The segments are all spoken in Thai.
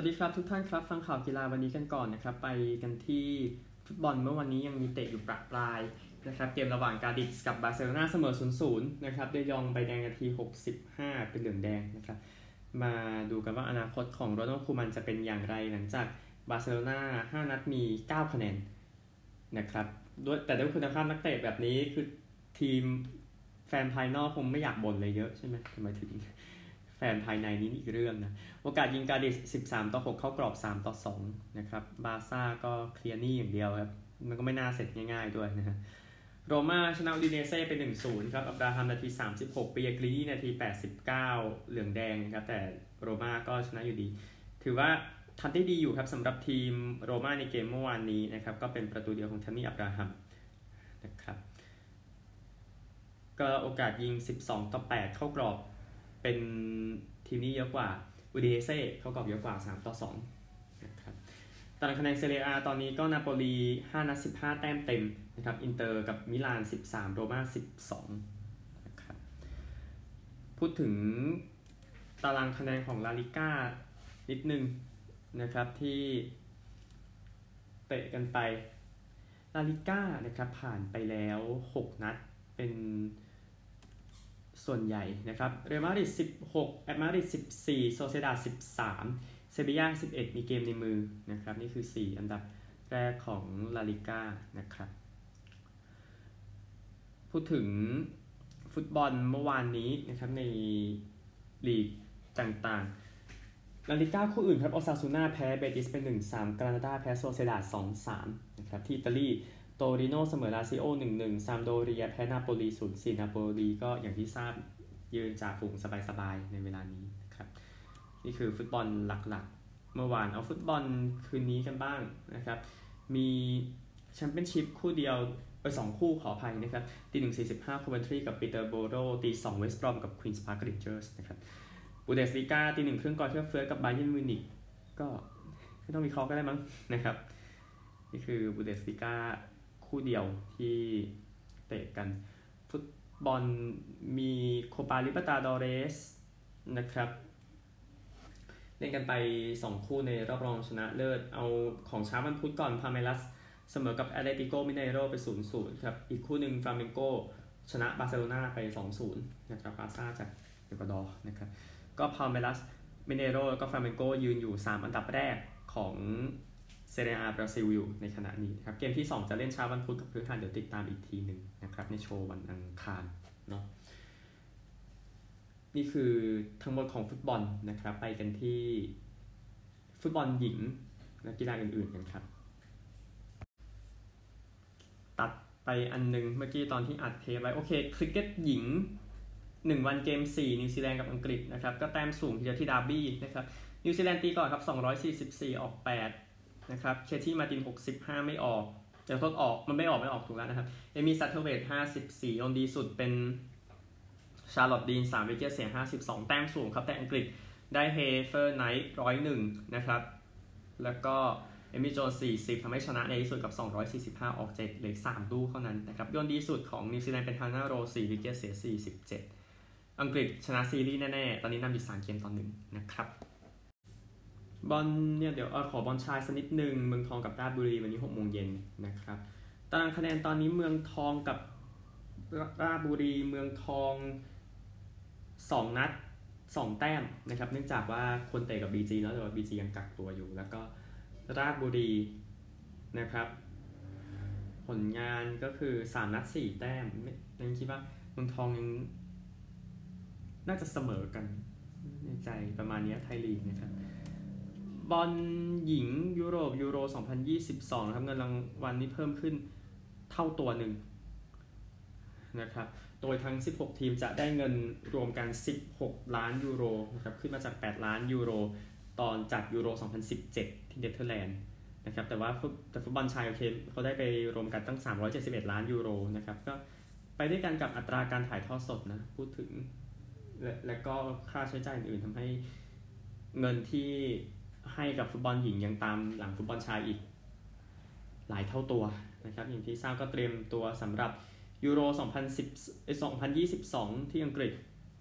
วัสดีครับทุกท่านครับ ฟังข่าวกีฬาวันนี้กันก่อนนะครับ ไปกันที่ฟุตบอลเมื่อวานนี้ยังมีเตะอยู่ประปรายนะครับเกมระหว่างกาดิสกับบาร์เซโลนาเสมอ 0-0 นะครับเดยองใบแดงนาที 65 เป็นเหลืองแดงนะครับมาดูกันว่าอนาคตของโรนัลด์คูมันจะเป็นอย่างไรหลังจากบาร์เซโลนา5นัดมี 9 คะแนนนะครับด้วยแต่ด้วยคุณภาพนักเตะแบบนี้คือทีมแฟนภายนอกคงไม่อยากบ่นเลยเยอะใช่ไหมทำไมถึง แฟนภายในนี้อีกเรื่องนะ โอกาสยิงกาดิส13 ต่อ 6 เข้ากรอบ 3 ต่อ 2 นะครับ บาซ่าก็เคลียร์นี่อย่างเดียวครับ มันก็ไม่น่าเสร็จง่ายๆด้วยนะฮะโรม่าชนะอูดิเนเซ่ไป1-0 ครับ อับราฮัมนาที 36ปียกรีนาที 89 เหลืองแดงนะครับ แต่โรม่าก็ชนะอยู่ดี ถือว่าทำได้ดีอยู่ครับสำหรับทีมโรม่าในเกมเมื่อวานนี้นะครับ ก็เป็นประตูเดียวของทามี่อับราฮัมนะครับ ก็โอกาสยิง 12 ต่อ 8 เข้ากรอบ เป็นทีมนี้เยอะกว่าอูดิเนเซ่เข้ากรอบเยอะกว่า 3 ต่อ2นะครับตารางคะแนนเซเรียอาตอนนี้ก็นาโปลี5นัด15 แต้มเต็มนะครับอินเตอร์กับมิลาน 13 โรม่า 12นะครับพูดถึงตารางคะแนนของลาลิก้านิดนึงนะครับที่เตะกันไปลาลิก้านะครับผ่านไปแล้ว 6 นัดเป็น ส่วนใหญ่นะครับเรอัลมาดริด16แอตมาดริด14 โซเซียดาด13 เซบีย่า11 มีเกมในมือนะครับนี่คือ 4 อันดับแรกของลาลิก้านะครับ พูดถึงฟุตบอลเมื่อวานนี้นะครับในลีกต่างๆ ลาลิก้าคู่อื่นครับ โอซาซูนาแพ้เบติสไป1-3 กรานาดาแพ้โซเซียดาด2-3 นะครับที่อิตาลี โตริโนเสมอลาซิโอ1-1ซามพ์โดเรียแพ้นาโปลี0-4นาโปลีก็อย่างที่ทราบยืนจ่าฝูงสบายๆในเวลานี้ครับนี่คือฟุตบอลหลักๆ เมื่อวานเอาฟุตบอลคืนนี้กันบ้างนะครับ มีแชมเปี้ยนชิพคู่เดียวไปสองคู่ขออภัยนะครับตีหนึ่งสี่สิบห้าโคเวนทรีกับปีเตอร์โบโรตีสองเวสต์บรอมกับควีนส์พาร์คเรนเจอร์สนะครับบุนเดสลีกาตีหนึ่งครึ่งกรอยเธอร์เฟือร์ธกับไบเอิร์นมิวนิกก็ไม่ต้องมีคอก็ได้มั้งนะครับ นี่คือบุนเดสลีกา คู่เดียวที่เตะกัน ฟุตบอลมีโคปาลิเบอร์ตาดอเรสนะครับ เล่นกันไป 2 คู่ในรอบรองชนะเลิศ เอาของช้าวันพุธก่อนพัลเมรัสเสมอกับแอตเลติโกมิเนโรไป 0-0 ครับ อีกคู่หนึ่งฟลาเมงโกชนะบาร์เซโลนาไป 2-0 นะครับบาซ่าจากเอกวาดอร์นะครับ ก็พัลเมรัสมิเนโรแล้วก็ฟลาเมงโกยืนอยู่ 3 อันดับแรกของ เซเรียอาบราซิลอยู่ในขณะนี้นะครับเกมที่ 2 จะเล่นเช้าวันพุธกับพฤหัสเดี๋ยวติดตามอีกทีหนึ่งนะครับในโชว์วันอังคารเนาะนี่คือทั้งหมดของฟุตบอลนะครับ ไปกันที่ฟุตบอลหญิงและกีฬาอื่นๆกันครับ ตัดไปอันนึงเมื่อกี้ตอนที่อัดเทปไว้ โอเค คริกเก็ตหญิง 1 วันเกม 4 นิวซีแลนด์กับอังกฤษนะครับ ก็แต้มสูงทีเดียวที่ดาร์บี้นะครับ นิวซีแลนด์ตีก่อนครับ 244 ออก 8 นะครับเคที่มาติน 65 ไม่ออกจะทดออกมันไม่ออกไม่ออกถูกแล้วนะครับเอมี่ซัตเทอร์เวท54โยนดีสุดเป็นชาร์ลอตดีน3วิกเกตเสีย 52 แต้มสูงครับ แต่อังกฤษได้เฮเธอร์ไนท์101 นะครับ แล้วก็เอมี่โจน40ทำให้ชนะในที่สุดกับ 245 ออกเจ็ดเหลือ3ลูกเท่านั้นนะครับยนดีสุดของนิวซีแลนด์เป็นฮานาโร4วิกเกตเสีย 47 อังกฤษชนะซีรีส์แน่ ๆ ตอนนี้นำอยู่3เกมต่อหนึ่งนะครับ บอลเนี่ยเดี๋ยวอขอบอลชายสักนิดหนึ่งเมืองทองกับราชบุรีวันนี้6โมงเย็นนะครับตารางคะแนนตอนนี้เมืองทองกับราชบุรีเมืองทอง 2 นัด 2 แต้มนะครับ เนื่องจากว่าคนเตะกับ BG แล้วแต่ว่า BG ยังกักตัวอยู่ แล้วก็ราชบุรีนะครับ ผลงานก็คือ 3 นัด 4 แต้มยังคิดว่าเมืองทองยังน่าจะเสมอกันในใจประมาณนี้ไทยลีกนะครับ บอลหญิงยุโรปยูโร 2022 นะครับ เงินรางวัลนี้เพิ่มขึ้นเท่าตัวหนึ่งนะครับ โดยทั้ง 16 ทีมจะได้เงินรวมกัน 16 ล้านยูโรนะครับ ขึ้นมาจาก 8 ล้านยูโร ตอนจัดยูโร 2017 ที่เนเธอร์แลนด์นะครับ แต่ว่าแต่ฟุตบอลชายโอเคเขาได้ไปรวมกันตั้ง 371 ล้านยูโรนะครับ ก็ไปด้วยกันกับอัตราการถ่ายทอดสดนะ พูดถึง และและก็ค่าใช้จ่ายอื่นทำให้เงินที่ ให้กับฟุตบอลหญิงยังตามหลังฟุตบอลชายอีก หลายเท่าตัวนะครับอย่างที่ทราบก็เตรียมตัวสำหรับยูโร 2010 2022 ที่อังกฤษ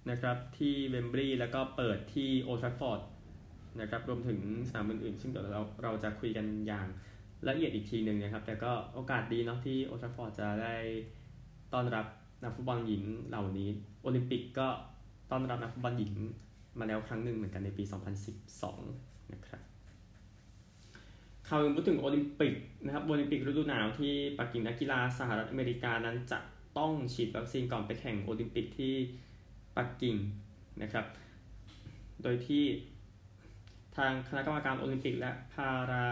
นะครับที่เวมบลีย์แล้วก็เปิดที่โอลด์แทรฟฟอร์ดนะครับรวมถึงสนามอื่นๆ ซึ่งเดี๋ยวเราเราจะคุยกันอย่างละเอียดอีกทีหนึ่งนะครับ แต่ก็โอกาสดีเนาะที่โอลด์แทรฟฟอร์ดจะได้ต้อนรับนักฟุตบอลหญิงเหล่านี้ โอลิมปิกก็ต้อนรับนักฟุตบอลหญิงมาแล้วครั้งหนึ่งเหมือนกันในปี 2012 นะครับข่าวอื่นพูดถึงโอลิมปิกนะครับโอลิมปิกฤดูหนาวที่ปักกิ่งนักกีฬาสหรัฐอเมริกานั้นจะต้องฉีดวัคซีนก่อนไปแข่งโอลิมปิกที่ปักกิ่งนะครับ โดยที่ทางคณะกรรมการโอลิมปิกและพารา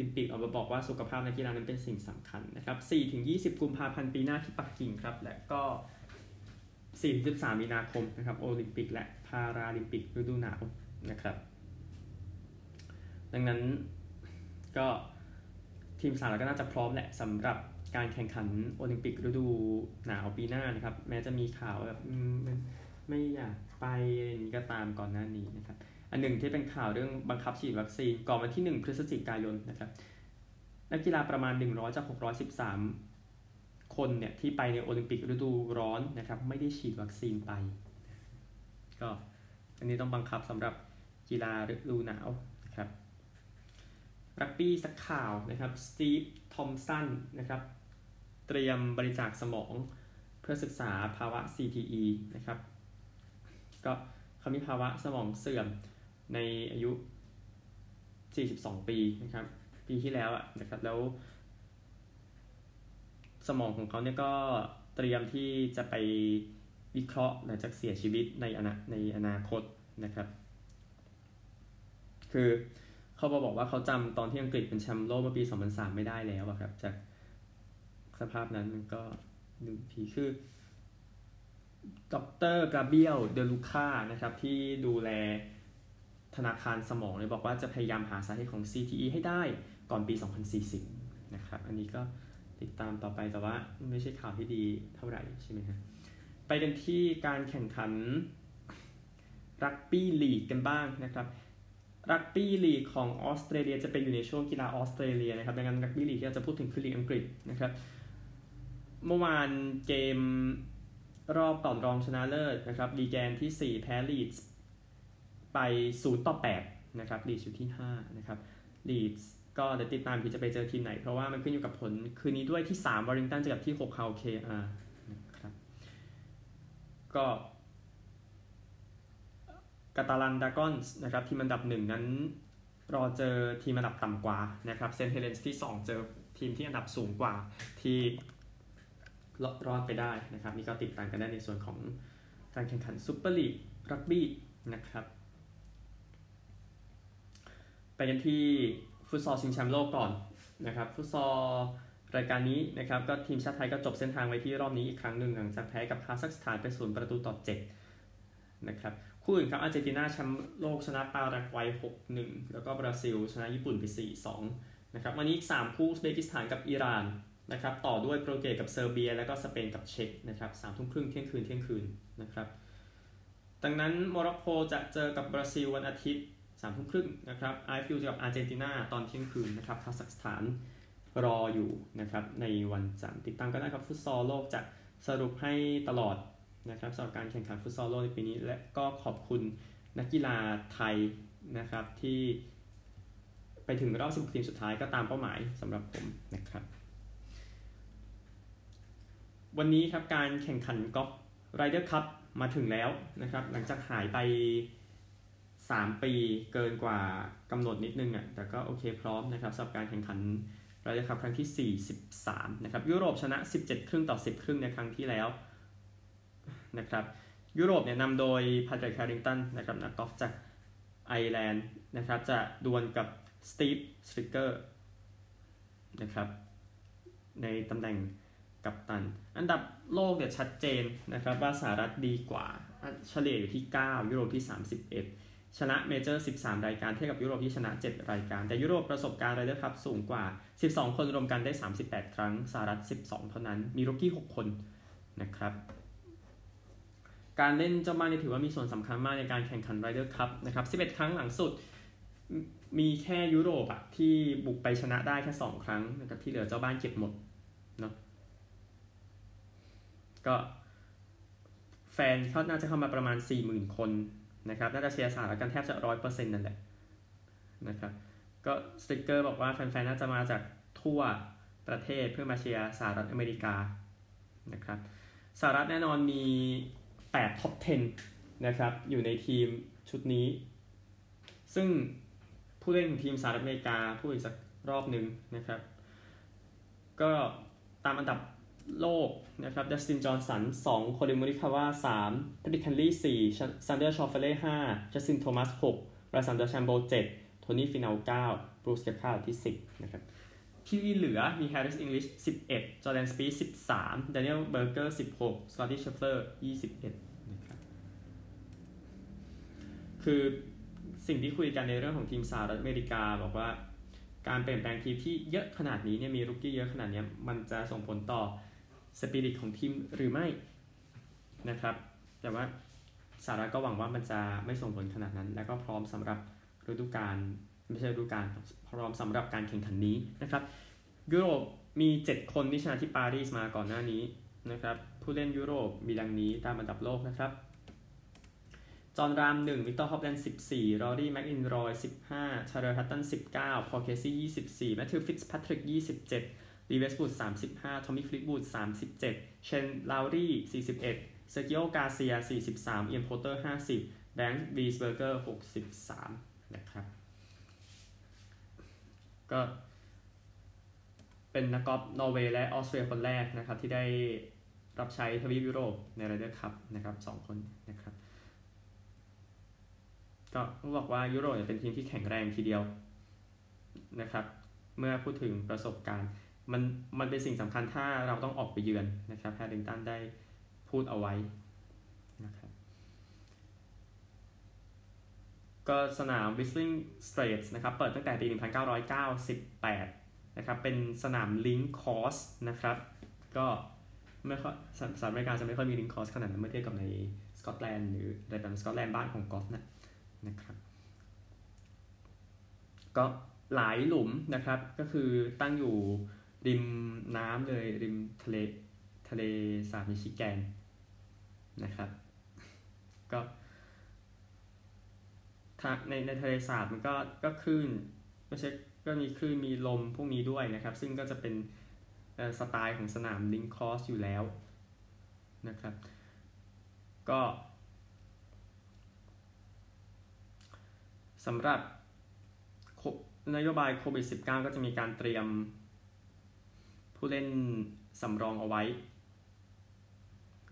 ลิมปิกออกมาบอกว่าสุขภาพนักกีฬานั้นเป็นสิ่งสำคัญนะครับ4-20 กุมภาพันธ์ปีหน้าที่ปักกิ่งครับ และก็ 4-13 มีนาคมนะครับโอลิมปิกและพาราลิมปิกฤดูหนาวนะครับ ดังนั้นก็ทีมสหรัฐก็น่าจะพร้อมแหละสำหรับการแข่งขันโอลิมปิกฤดูหนาวปีหน้านะครับ แม้จะมีข่าวแบบไม่อยากไปอะไรนี้ก็ตามก่อนหน้านี้นะครับ อันหนึ่งที่เป็นข่าวเรื่องบังคับฉีดวัคซีนก่อนวันที่ 1 พฤศจิกายนนะครับ นักกีฬาประมาณ 100 จาก 613 คนเนี่ยที่ไปในโอลิมปิกฤดูร้อนนะครับ ไม่ได้ฉีดวัคซีนไป ก็อันนี้ต้องบังคับสำหรับกีฬาฤดูหนาว รับรักบี้สักข่าวนะครับสตีฟทอมสันนะครับเตรียมบริจาคสมองเพื่อศึกษาภาวะ CTE นะครับ ก็เขามีภาวะสมองเสื่อมในอายุ 42 ปีนะครับ ปีที่แล้วอะนะครับแล้ว สมองของเขาเนี่ยก็เตรียมที่จะไปวิเคราะห์หลังจากเสียชีวิตในอนาในอนาคตนะครับ คือ เขาบอกว่าเขาจำตอนที่อังกฤษเป็นแชมป์โลกเมื่อปี 2003 ไม่ได้แล้วอะครับ จากสภาพนั้นมันก็ดูทีคือดรกาเบียลเดลูคานะครับ ที่ดูแลธนาคารสมองเลยบอกว่าจะพยายามหาสาเหตุของ CTE ให้ได้ก่อนปี 2040 นะครับ อันนี้ก็ติดตามต่อไปแต่ว่าไม่ใช่ข่าวที่ดีเท่าไหร่ใช่ไหมฮะไปกันที่การแข่งขันรักบี้ลีกกันบ้างนะครับ รักบี้ลีกของออสเตรเลียจะเป็นอยู่ในช่วงกีฬาออสเตรเลียนะครับดังนั้นรักบี้ลีกที่เราจะพูดถึงคือลีกอังกฤษนะครับ เมื่อวานเกมรอบต่อรองชนะเลิศนะครับลีแกนที่ 4 แพ้ลีดส์ไป 0 ต่อ 8 นะครับลีดส์อยู่ที่ 5 นะครับลีดส์ก็เดี๋ยวติดตามที่จะไปเจอทีมไหน เพราะว่ามันขึ้นอยู่กับผลคืนนี้ด้วยที่3วอร์ริงตันเจอกับที่6ฮัลล์เคอาร์นะครับก็ กาตาลันดรากอนส์นะครับทีมอันดับหนึ่งนั้นรอเจอทีมอันดับต่ำกว่านะครับเซนต์เฮเลนส์ที่ 2 เจอทีมที่อันดับสูงกว่าที่รอดไปได้นะครับนี่ก็ติดตามกันได้ในส่วนของการแข่งขันซูเปอร์ลีกรักบี้นะครับไปกันที่ฟุตซอลชิงแชมป์โลกก่อนนะครับฟุตซอลรายการนี้นะครับก็ทีมชาติไทยก็จบเส้นทางไว้ที่รอบนี้อีกครั้งหนึ่งหลังจากแพ้กับคาซัคสถานไปศูนย์ประตูต่อ7นะครับ คู่อื่นครับอาร์เจนตินาแชมป์โลกชนะปารากวัย 6-1 แล้วก็บราซิล ชนะญี่ปุ่นไป 4-2 นะครับ วันนี้อีก 3 คู่อุซเบกิสถานกับอิหร่านนะครับ ต่อด้วยโปรตุเกสกับเซอร์เบีย แล้วก็สเปนกับเช็กนะครับสามทุ่มครึ่งเที่ยงคืนเที่ยงคืนนะครับ ดังนั้นโมร็อกโกจะเจอกับบราซิลวันอาทิตย์สามทุ่มครึ่งนะครับไอฟิลจะกับอาร์เจนตินาตอนเที่ยงคืนนะครับคาซัคสถานรออยู่นะครับในวันจันทร์ติดตามกันได้ครับฟุตซอลโลกจะสรุปให้ตลอด นะครับสำหรับการแข่งขันฟุตซอลโลกในปีนี้ และก็ขอบคุณนักกีฬาไทยนะครับที่ไปถึงรอบ 16 ทีมสุดท้ายก็ตามเป้าหมายสำหรับผมนะครับ วันนี้ครับการแข่งขันกอล์ฟไรเดอร์คัพมาถึงแล้วนะครับ หลังจากหายไป 3 ปีเกินกว่ากำหนดนิดนึงอะแต่ก็โอเคพร้อมนะครับสำหรับการแข่งขันไรเดอร์คัพครั้งที่ 43 นะครับยุโรปชนะ 17 ครึ่งต่อ 10 ครึ่งในครั้งที่แล้ว นะครับยุโรปเนี่ยนำโดยแพดริกแฮร์ริงตันนะครับนักกอล์ฟจากไอร์แลนด์นะครับจะดวลกับสตีฟสตริกเกอร์นะครับในตำแหน่งกัปตัน อันดับโลกเนี่ยชัดเจนนะครับว่าสหรัฐดีกว่าเฉลี่ยอยู่ที่ 9 ยุโรปที่ 31 ชนะเมเจอร์ 13 รายการเทียบกับยุโรปที่ชนะ 7 รายการ แต่ยุโรปประสบการณ์ไรเดอร์คัพสูงกว่า 12 คนรวมกันได้ 38 ครั้งสหรัฐ 12 เท่านั้น มี rookie 6 คนนะครับ การเล่นเจ้าบ้านนี่ถือว่ามีส่วนสำคัญมากในการแข่งขันไรเดอร์คัพนะครับ11 ครั้งหลังสุด มีแค่ยุโรปอะที่บุกไปชนะได้แค่ 2 ครั้งนะครับที่เหลือเจ้าบ้านเก็บหมดเนาะก็แฟนเขาน่าจะเข้ามาประมาณ 40,000 คนนะครับน่าจะเชียร์สหรัฐกันแทบจะร้อยเปอร์เซ็นต์นั่นแหละนะครับก็สตริกเกอร์บอกว่าแฟนๆ น่าจะมาจากทั่วประเทศเพื่อมาเชียร์สหรัฐอเมริกานะครับสหรัฐแน่นอนมี 8 top 10 นะครับ อยู่ในทีมชุดนี้ ซึ่งผู้เล่นของทีมสหรัฐอเมริกาพูดอีกสักรอบหนึ่งนะครับ ก็ตามอันดับโลกนะครับดัสติน จอห์นสัน2คอลลินโมริคาว่า3แพทริกแคนต์เลย์ 4 แซนเดอร์ชอฟเฟเล่5จัสติน โทมัส6ไบรสันเดอแชมโบ 7 โทนี่ ฟีนาว9บรูกส์เคปกาที่ 10 นะครับ ที่เหลือมีแฮร์ริสอิงลิช11จอร์แดนสปีธ13แดเนียลเบอร์เกอร์16สกอตตี้เชฟเฟลอร์21นะครับคือสิ่งที่คุยกันในเรื่องของทีมสหรัฐอเมริกาบอกว่าการเปลี่ยนแปลงทีมที่เยอะขนาดนี้เนี่ยมี rookie เยอะขนาดนี้มันจะส่งผลต่อสปิริตของทีมหรือไม่นะครับ แต่ว่าสหรัฐก็หวังว่ามันจะไม่ส่งผลขนาดนั้น และก็พร้อมสำหรับฤดูกาล ไม่ใช่ฤดูกาลพร้อมสำหรับการแข่งขันนี้นะครับ ยุโรปมี 7 คนที่ชนะที่ปารีสมาก่อนหน้านี้นะครับ ผู้เล่นยุโรปมีดังนี้ตามอันดับโลกนะครับ จอห์นราม 1 วิกตอร์ฮอฟลันด์ 14 รอรี่แม็คอิลรอย 15 เทอร์เรลล์แฮตตัน 19 พอลเคซี่ 24 แมทธิวฟิตซ์แพทริก 27ลีเวสต์วูด35 ทอมมี่ฟลีตวูด37 เชน ลาวรี่ 41 เซร์คิโอการ์เซีย 43 เอียนโพลเตอร์ 50 แบร์นด์วีสเบอร์เกอร์ 63 นะครับ ก็เป็นนักกอล์ฟนอร์เวย์และออสเตรียคนแรกนะครับ ที่ได้รับใช้ทวีปยุโรปในไรเดอร์คัพนะครับสองคนนะครับก็บอกว่ายุโรปเป็นทีมที่แข็งแรงทีเดียวนะครับ เมื่อพูดถึงประสบการณ์ มันมันเป็นสิ่งสำคัญถ้าเราต้องออกไปเยือนนะครับแฮร์ริงตันได้พูดเอาไว้นะครับ ก็สนาม Whistling Straits นะครับ เปิดตั้งแต่ปี 1998 นะครับ เป็นสนาม links course นะครับ ก็ไม่ค่อยสหรัฐอเมริกาจะไม่ค่อยมี links course ขนาดนั้นเมื่อเทียบกับในสกอตแลนด์หรืออะไรแบบสกอตแลนด์บ้านของกอล์ฟนะนะครับ ก็หลายหลุมนะครับ ก็คือตั้งอยู่ริมน้ำเลยริมทะเลทะเลสาบมิชิแกนนะครับ ก็ ในในทะเลสาบมันก็ก็คลื่นไม่ใช่ก็มีคลื่นมีลมพวกนี้ด้วยนะครับ ซึ่งก็จะเป็นสไตล์ของสนามลิงคอสอยู่แล้วนะครับ ก็สำหรับนโยบายโควิด -19 ก็จะมีการเตรียมผู้เล่นสำรองเอาไว้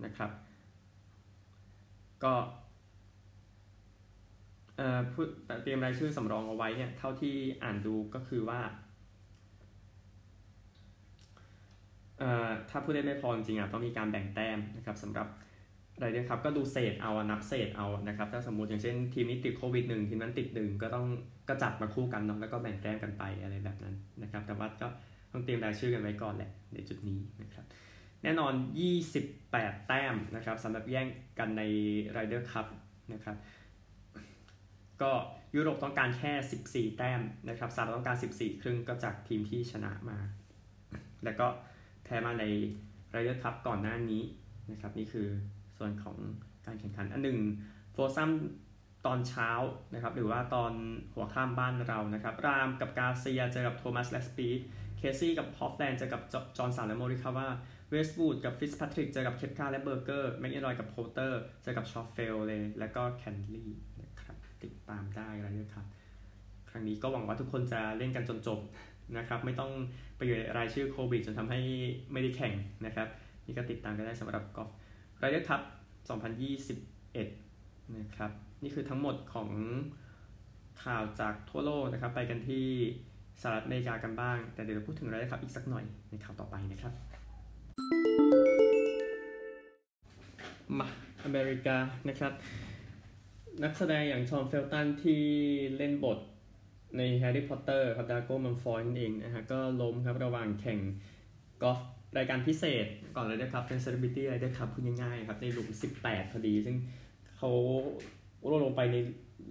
นะครับ ก็ เตรียมรายชื่อสำรองเอาไว้เนี่ยเท่าที่อ่านดูก็คือว่าถ้าผู้เล่นไม่พอจริงๆอะต้องมีการแบ่งแต้มนะครับสำหรับไรเนี่ยครับก็ดูเศษเอานับเศษเอานะครับถ้าสมมติอย่างเช่นทีมนี้ติดโควิดหนึ่งทีมนั้นติดหนึ่งก็ต้องก็จัดมาคู่กันเนาะแล้วก็แบ่งแต้มกันไปอะไรแบบนั้นนะครับแต่ว่าก็ต้องเตรียมรายชื่อกันไว้ก่อนแหละในจุดนี้นะครับแน่นอน 28 แต้มนะครับสำหรับแย่งกันในไรเดอร์คัพนะครับ ก็ยุโรปต้องการแค่ 14 แต้มนะครับสหรัฐต้องการ 14 ครึ่งก็จากทีมที่ชนะมา แล้วก็แพ้มาในไรเดอร์คัพก่อนหน้านี้นะครับนี่คือส่วนของการแข่งขันอันหนึ่ง foursome ตอนเช้านะครับหรือว่าตอนหัวค่ำบ้านเรานะครับรามกับกาเซียเจอกับโทมัสและสปีดเคซี่กับฮอฟแลนด์เจอกับจอห์นสันและโมริคาว่าเวสต์วูดกับฟิตซ์แพทริกเจอกับเคปคาและเบอร์เกอร์แม็คอิลรอยกับโพลเตอร์เจอกับชอฟเฟลเลยแล้วก็แคนท์เลย์ ติดตามได้อะไรนะครับ ครั้งนี้ก็หวังว่าทุกคนจะเล่นกันจนจบนะครับ ไม่ต้องไปอยู่รายชื่อโควิดจนทำให้ไม่ได้แข่งนะครับ นี่ก็ติดตามกันได้สำหรับกอล์ฟไรเดอร์คัพ2021 นะครับ นี่คือทั้งหมดของข่าวจากทั่วโลกนะครับ ไปกันที่สหรัฐอเมริกากันบ้าง แต่เดี๋ยวเราพูดถึงไรเดอร์คัพอีกสักหน่อยในข่าวต่อไปนะครับมาอเมริกานะครับ นักแสดงอย่างทอมเฟลตันที่เล่นบทในแฮร์รี่พอตเตอร์ครับเดรโกมัลฟอยนั่นเองนะฮะก็ล้มครับระหว่างแข่งกอล์ฟรายการพิเศษก่อนเลยนะครับเป็นเซเลบริตี้ไรเดอร์คัพพูดง่ายๆครับในหลุม 18 พอดี ซึ่งเขาร่วงลงไปใน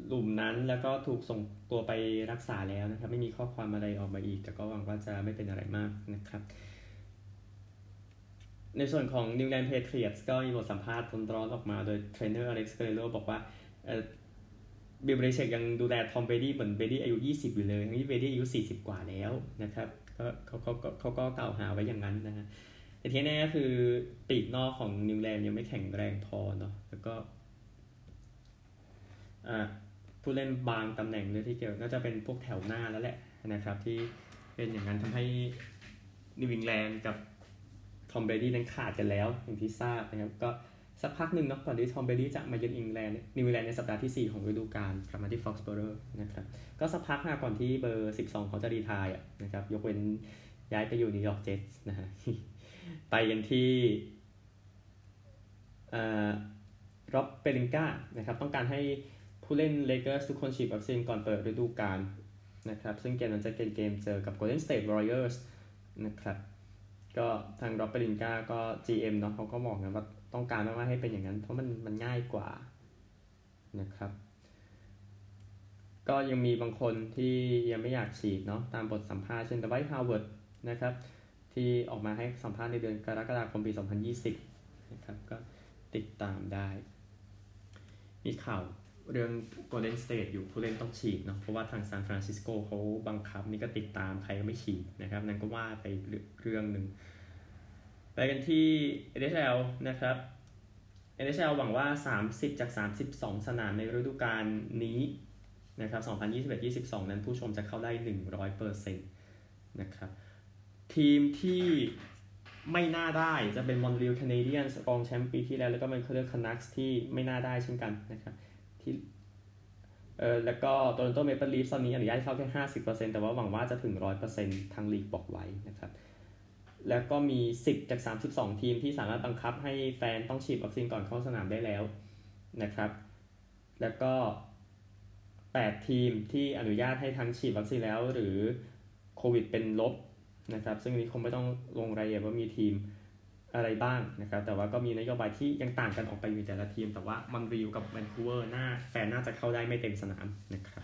หลุมนั้น แล้วก็ถูกส่งตัวไปรักษาแล้วนะครับ ไม่มีข้อความอะไรออกมาอีก แต่ก็หวังว่าจะไม่เป็นอะไรมากนะครับ ในส่วนของ New England Patriots ก็มีบทสัมภาษณ์ร้อนออกมาโดยเทรนเนอร์อเล็กซ์เกเรโรบอกว่า บิลเบลิเชคยังดูแลทอมเบรดี้เหมือนเบรดี้อายุ 20 อยู่เลยทั้งที่เบรดี้อายุ 40 กว่าแล้วนะครับก็เขาเขาเขาก็กล่าวหาไว้อย่างนั้นนะฮะแต่ที่แน่ก็คือปีกนอกของนิวอิงแลนด์ยังไม่แข็งแรงพอเนาะแล้วก็ผู้เล่นบางตำแหน่งเลยที่เกี่ยวก็จะเป็นพวกแถวหน้าแล้วแหละนะครับ ที่เป็นอย่างนั้นทำให้นิวอิงแลนด์กับทอมเบรดี้นั้นขาดกันแล้ว อย่างที่ทราบนะครับก็ สักพักหนึ่งเนาะก่อนที่ทอมเบรดี้จะมาเยือนอิงแลนด์นิวอิงแลนด์ในสัปดาห์ที่ 4 ของฤดูกาลกลับมาที่ฟ็อกซ์โบโรนะครับก็สักพักนะก่อนที่เบอร์ 12 เขาจะ retire อะนะครับยกเว้นย้ายไปอยู่นิวยอร์กเจ็ตส์นะฮะไปกันที่ร็อบเพลินกานะครับต้องการให้ผู้เล่นเลเกอร์สทุกคนฉีดวัคซีนก่อนเปิดฤดูกาลนะครับซึ่งเกมนั้นจะเป็นเกมเจอกับ Golden State Warriors นะครับก็ทางร็อบเพลินกาก็ GM เนาะเขาก็มองนะว่า ต้องการมากๆให้เป็นอย่างนั้น เพราะมันมันง่ายกว่านะครับ ก็ยังมีบางคนที่ยังไม่อยากฉีดเนาะตามบทสัมภาษณ์เช่นแต่ไวท์ฮาวเวิร์ดนะครับที่ออกมาให้สัมภาษณ์ในเดือนกรกฎาคมปี 2020นะครับก็ติดตามได้ มีข่าวเรื่อง Golden State อยู่ผู้เล่นต้องฉีดเนาะเพราะว่าทางซานฟรานซิสโกเขาบังคับนี่ก็ติดตามใครก็ไม่ฉีดนะครับ นั่นก็ว่าไปเรื่องหนึ่ง กันที่ NHL นะครับ NHL หวังว่า 30 จาก 32 สนามในฤดูกาลนี้นะครับ 2021-22 นั้นผู้ชมจะเข้าได้ 100%นะครับ ทีมที่ไม่น่าได้จะเป็นมอนทรีออลแคนาเดียนส์รองแชมป์ปีที่แล้ว แล้วก็เป็นแวนคูเวอร์คานักส์ที่ไม่น่าได้เช่นกันนะครับที่เออแล้วก็โตรอนโตเมเปิลลีฟส์ตอนนี้อนุญาตเข้าแค่ 50%แต่ว่าหวังว่าจะถึง 100%ทางลีกบอกไว้นะครับ แล้วก็มี 10 จาก 32 ทีมที่สามารถบังคับให้แฟนต้องฉีดวัคซีนก่อนเข้าสนามได้แล้วนะครับ แล้วก็ 8 ทีมที่อนุญาตให้ทั้งฉีดวัคซีนแล้ว หรือโควิดเป็นลบนะครับ ซึ่งนี้คงไม่ต้องลงรายละเอียดว่ามีทีมอะไรบ้างนะครับ แต่ว่าก็มีนโยบายที่ยังต่างกันออกไปอยู่แต่ละทีม แต่ว่ามอนรีวกับแวนคูเวอร์หน้าแฟนน่าจะเข้าได้ไม่เต็มสนามนะครับ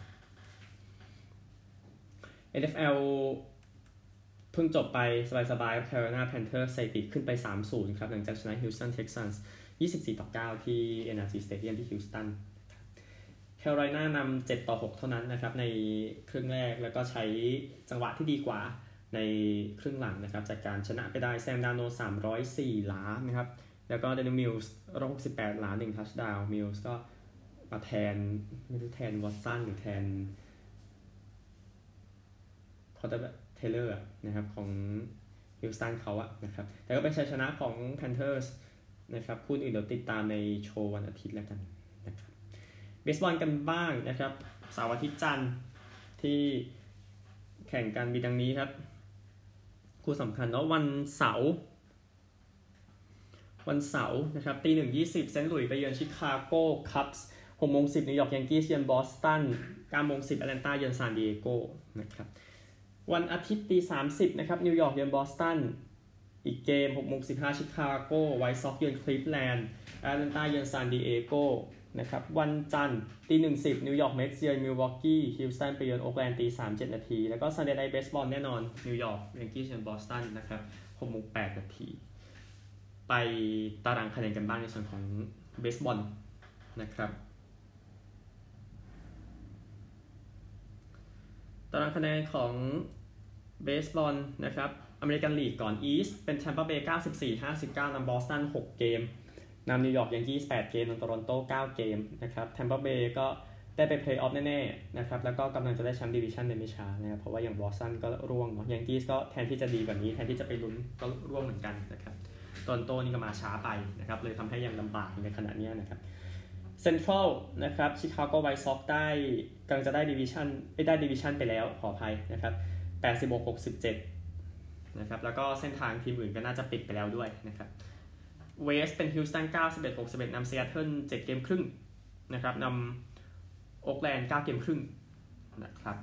NFL เพิ่งจบไปสบายๆ Carolina Panthers สถิติขึ้นไป 3-0 ครับ หลังจากชนะ Houston Texans 24 ต่อ 9 ที่ NRG Stadium ที่ Houston แคโรไลนานำ7ต่อ 6 เท่านั้นนะครับ ในครึ่งแรกแล้วก็ใช้จังหวะที่ดีกว่าในครึ่งหลังนะครับ จากการชนะไปได้แซมดานโน 304 ล้านะครับ แล้วก็เดนมิลส์168หลา1 touchdown มิลส์ก็มาแทนไม่รู้แทนวอตสันหรือแทน ไทรอดเทเลอร์นะครับของฮิวสตันเขาอะนะครับ แต่ก็เป็นชัยชนะของ Panthers นะครับคู่อื่นเดี๋ยวติดตามในโชว์วันอาทิตย์แล้วกันนะครับเบสบอลกันบ้างนะครับเสาร์อาทิตย์จันทร์ที่แข่งกันมีดังนี้ครับ คู่สำคัญเนาะวันเสาร์วันเสาร์นะครับตีหนึ่งยี่สิบเซนต์หลุยส์ไปเยือนชิคาโก้คัพส์หกโมงสิบนิวยอร์กยังกี้เยือนบอสตันเก้าโมงสิบแอตแลนตาเยือนซานดิเอโกนะครับ วันอาทิตย์ตีสามสิบนะครับนิวยอร์กเยือนบอสตันอีกเกม6โมง15ชิคาโกไวท์ซ็อกเยือนคลิฟแลนด์แอตแลนตาเยือนซานดิเอโกนะครับวันจันทร์ตีหนึ่งสิบนิวยอร์กเมทส์เยือนมิลวอกกี้ฮิลสตันไปเยือนโอ๊กแลนด์ตีสามเจ็ดนาที แล้วก็ Sunday Night Baseball แน่นอนนิวยอร์กยังกี้เยือนบอสตันนะครับหกโมงแปดนาที ไปตารางคะแนนกันบ้างในส่วนของเบสบอลนะครับตารางคะแนนของ เบสบอลนะครับอเมริกันลีกก่อน East เป็นแทมเปอร์เบย์94 59นำบอสตัน6 เกมนำนิวยอร์กยังกี้8เกมนำโตรอนโต9เกมนะครับแทมเปอร์เบย์ก็ได้ไปเพลย์ออฟแน่ๆนะครับแล้วก็กำลังจะได้แชมป์ดิวิชันในไม่ช้านะครับเพราะว่าอย่างบอสตันก็ร่วงเนาะยังกี้ก็แทนที่จะดีกว่านี้แทนที่จะไปลุ้นก็ร่วงเหมือนกันนะครับโตรอนโตนี่ก็มาช้าไปนะครับเลยทำให้ยังลำบากในขณะนี้นะครับเซ็นทรัลนะครับชิคาโกไวท์ซ็อกซ์ได้กำลังจะได้ดิวิชันไม่ได้ดิวิชันไปแล้วขออภัยนะครับ 86 67นะครับแล้วก็เส้นทางทีมอื่นก็น่าจะปิดไปแล้วด้วยนะครับ West เป็นฮิวสตัน91 61นำซีแอตเทิล7เกมครึ่งนะครับนำโอ๊กแลนด์9เกมครึ่งนะครับ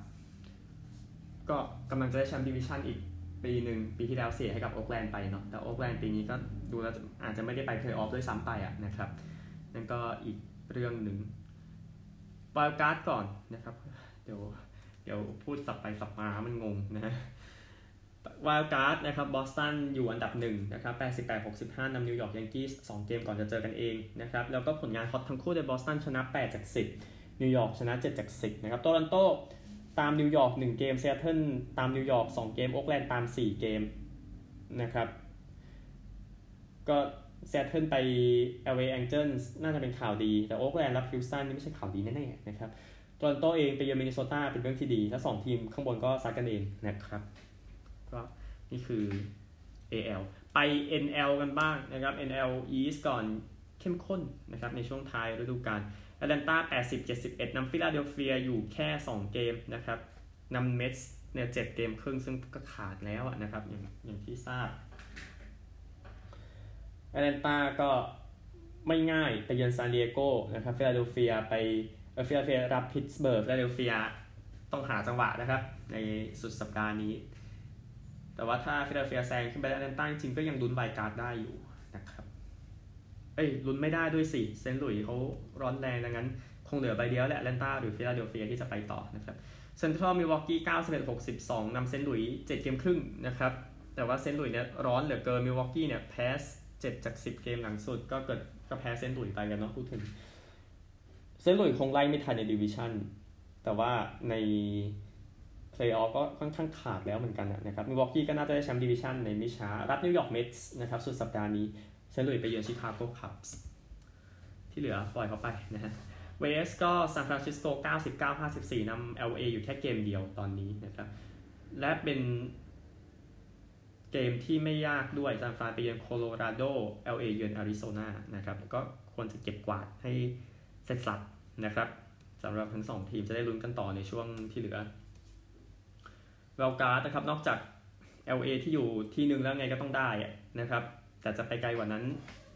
ก็กำลังจะได้แชมป์ดิวิชั่นอีกปีหนึ่งปีที่แล้วเสียให้กับโอ๊กแลนด์ไปเนาะแต่โอ๊กแลนด์ปีนี้ก็ดูแล้วอาจจะไม่ได้ไปเพลย์ออฟด้วยซ้ำไปอะนะครับนั่นก็อีกเรื่องหนึ่ง Wild Card ก่อนนะครับ เดี๋ยว เดี๋ยวพูดสับไปสับมา มันงงนะ Wild Card นะครับบอสตันอยู่อันดับหนึ่งนะครับ 88-65นำนิวยอร์กยังกี้2เกมก่อนจะเจอกันเองนะครับแล้วก็ผลงาน hot ทั้งคู่ในบอสตันชนะ 8 จาก 10 นิวยอร์กชนะ 7 จาก 10 นะครับโตรอนโตตามนิวยอร์ก1เกมซีแอตเทิลตามนิวยอร์ก2เกมโอ๊กแลนด์ตาม 4 เกมนะครับก็ซีแอตเทิลไป LA Angels น่าจะเป็นข่าวดี แต่โอ๊กแลนด์รับฮิวสตันนี่ไม่ใช่ข่าวดีแน่ๆนะครับ โตรอนโตเองไปเยือนมินนิโซตาเป็นเรื่องที่ดีแล้ว2ทีมข้างบนก็ซัดกันเองนะครับ ก็นี่คือ AL ไป NL กันบ้างนะครับ NL East ก่อนเข้มข้นนะครับในช่วงท้ายฤดูกาลแอตแลนตา80-71นำฟิลาเดลเฟียอยู่แค่ 2 เกมนะครับนำเมตส์เนี่ยเจ็ดเกมครึ่งซึ่งก็ขาดแล้วนะครับอย่างอย่างที่ทราบแอตแลนตาก็ไม่ง่ายไปเยือนซานดิเอโกนะครับฟิลาเดลเฟียไป ฟิลาเดลเฟียรับพิตสเบิร์กฟิลาเดลเฟียต้องหาจังหวะนะครับ ในสุดสัปดาห์นี้ แต่ว่าถ้าฟิลาเดลเฟียแซงขึ้นไปแอตแลนตาจริงๆก็ยังลุ้น Wild Card ได้อยู่นะครับเอ้ยลุ้นไม่ได้ด้วยสิเซนต์หลุยเขาร้อนแรงดังนั้น คงเหลือใบเดียวแหละแอตแลนตาหรือฟิลาเดลเฟียที่จะไปต่อนะครับเซนทรัลมิลวอกกี้91 62นำเซนต์หลุย7เกมครึ่งนะครับแต่ว่าเซนต์หลุยเนี่ยร้อนเหลือเกินมิลวอกกี้เนี่ยแพ้7จาก 10 เกมหลังสุดก็เกิดก็แพ้เซนต์หลุยไปกันเนาะพูดถึง เซนต์หลุยคงไล่ไม่ทันในดิวิชั่น แต่ว่าในเพลย์ออฟก็ค่อนข้างขาดแล้วเหมือนกันนะครับมิลวอกกี้ก็น่าจะได้แชมป์ดิวิชั่นในไม่ช้า รับนิวยอร์กเมทส์นะครับสุดสัปดาห์นี้เซนต์หลุยไปเยือนชิคาโกคัพส์ที่เหลือปล่อยเขาไปนะฮะ West ก็ซานฟรานซิสโก 99-54นำ LA อยู่แค่เกมเดียวตอนนี้นะครับ และเป็นเกมที่ไม่ยากด้วยซานฟรานไปเยือนโคโลราโด LA เยือนอาริโซนานะครับ ก็ควรจะเก็บกวาดให้เสร็จสรรพ นะครับสำหรับทั้งสองทีมจะได้ลุ้นกันต่อในช่วงที่เหลือ Wild Card นะครับนอกจาก LA ที่อยู่ที่หนึ่งแล้วไงก็ต้องได้นะครับ แต่จะไปไกลกว่านั้น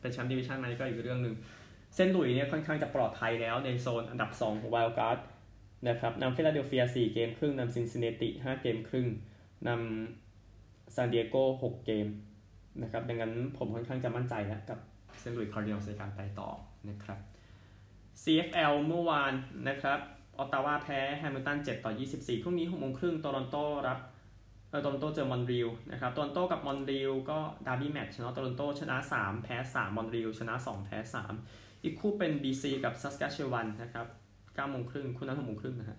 เป็นแชมป์ดิวิชั่นไหมก็อีกเรื่องหนึ่งเซนต์หลุยเนี่ยค่อนข้างจะปลอดภัยแล้วในโซนอันดับ 2 ของ Wild Card นะครับนำฟิลาเดลเฟีย 4 เกมครึ่งนำซินซินเนติ 5 เกมครึ่งนำซานดิเอโก 6 เกมนะครับดังนั้นผมค่อนข้างจะมั่นใจแล้วกับเซนต์หลุยคาร์ดินัลในการไปต่อนะครับ CFL เมื่อวานนะครับออตตาวาแพ้แฮมิลตัน7ต่อ 24 พรุ่งนี้6โมงครึ่งโตรอนโตรับเออโตรอนโตเจอมอนรีลนะครับโตรอนโตกับมอนรีลก็ดาร์บี้แมตช์ชนะโตรอนโตชนะ 3 แพ้ 3 มอนรีลชนะ 2 แพ้ 3 อีกคู่เป็น BC กับซัสกาเชวันนะครับ9โมงครึ่งคู่นั้น6โมงครึ่งนะฮะ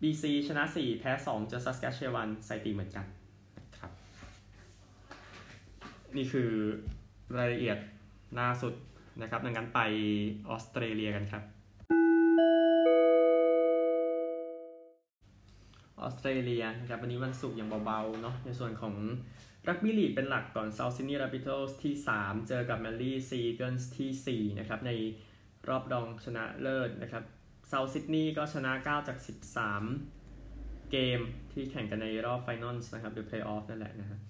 BC ชนะ 4 แพ้ 2 เจอซัสกาเชวันใส่ตีเหมือนกันนะครับนี่คือรายละเอียดล่าสุด นะครับ ดังนั้นไปออสเตรเลียกันครับ ออสเตรเลียนะครับ วันนี้วันศุกร์อย่างเบาๆเนาะ ในส่วนของรักบี้ลีกเป็นหลักก่อนเซาซินีย์ r ร p i d o s ที่ 3 เจอกับแมนลี่ซีอีเกิลส์ที่ 4 นะครับ ในรอบรองชนะเลิศนะครับเซาท์ซิดนีย์ก็ชนะ 9 จาก 13 เกมที่แข่งกันในรอบ Final นะครับหรือเพลย์ออฟนั่นแหละนะครับ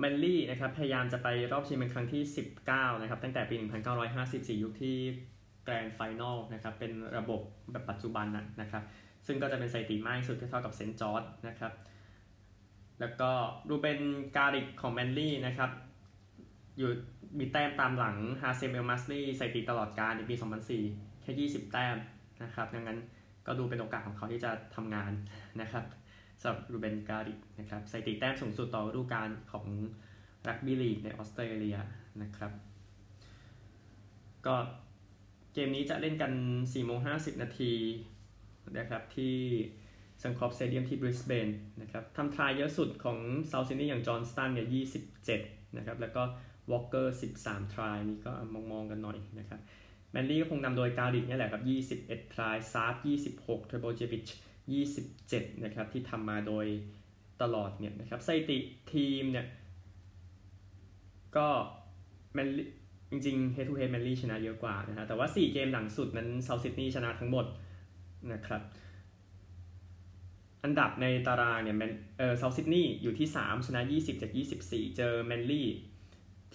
แมนลี่นะครับพยายามจะไปรอบชิงเป็นครั้งที่ 19 นะครับ ตั้งแต่ปี 1954 ยุคที่ Grand Final นะครับ เป็นระบบแบบปัจจุบันนะครับ ซึ่งก็จะเป็นสถิติมากที่สุดเท่ากับเซนต์จอร์จนะครับ แล้วก็รูเบนการิกของแมนลี่นะครับ อยู่มีแต้มตามหลังฮาเซมเอลมาสรีสถิติตลอดกาลในปี 2004 แค่ 20 แต้มนะครับ ดังนั้นก็ดูเป็นโอกาสของเขาที่จะทำงานนะครับ สำหรับรูเบนการิกนะครับสถิติแต้มสูงสุดต่อฤดูกาลของรักบี้ลีกในออสเตรเลียนะครับ ก็เกมนี้จะเล่นกัน4โมง50 นาทีนะครับที่ซันคอร์ปสเตเดียมที่บริสเบนนะครับทำ try เยอะสุดของเซาท์ซิดนีย์อย่างจอห์นสตันเนี่ย27 นะครับ แล้วก็วอลเกอร์ 13 try นี่ก็มองมองกันหน่อยนะครับแมนลี่ก็คงนำโดยการิกนี่แหละครับ 21 try ซาบ26เทรโบเจวิช 27 นะครับที่ทำมาโดยตลอดเนี่ยนะครับสถิติทีมเนี่ยก็แมนลี่จริงๆ head to head แมนลี่ชนะเยอะกว่านะฮะแต่ว่า 4 เกมหลังสุดนั้นเซาท์ซิดนีย์ชนะทั้งหมดนะครับอันดับในตารางเนี่ยเออเซาท์ซิดนีย์อยู่ที่ 3 ชนะ 20 จาก 24 เจอแมนลี่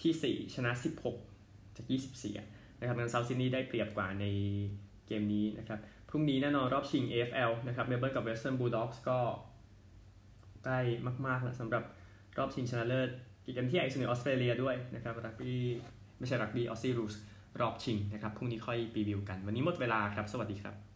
ที่ 4 ชนะ 16 จาก 24 นะครับงั้นเซาท์ซิดนีย์ได้เปรียบกว่าในเกมนี้นะครับ พรุ่งนี้แน่นอนรอบชิง AFL นะครับเมลเบิร์นกับเวสเทิร์นบูลด็อกส์ก็ใกล้มากๆแล้วสำหรับรอบชิงชนะเลิศกิจกรรมที่ไอซ์เหนือออสเตรเลียด้วยนะครับรักบี้ไม่ใช่รักบี้ Aussie Rulesรอบชิงนะครับพรุ่งนี้ค่อยรีวิวกัน วันนี้หมดเวลาครับ สวัสดีครับ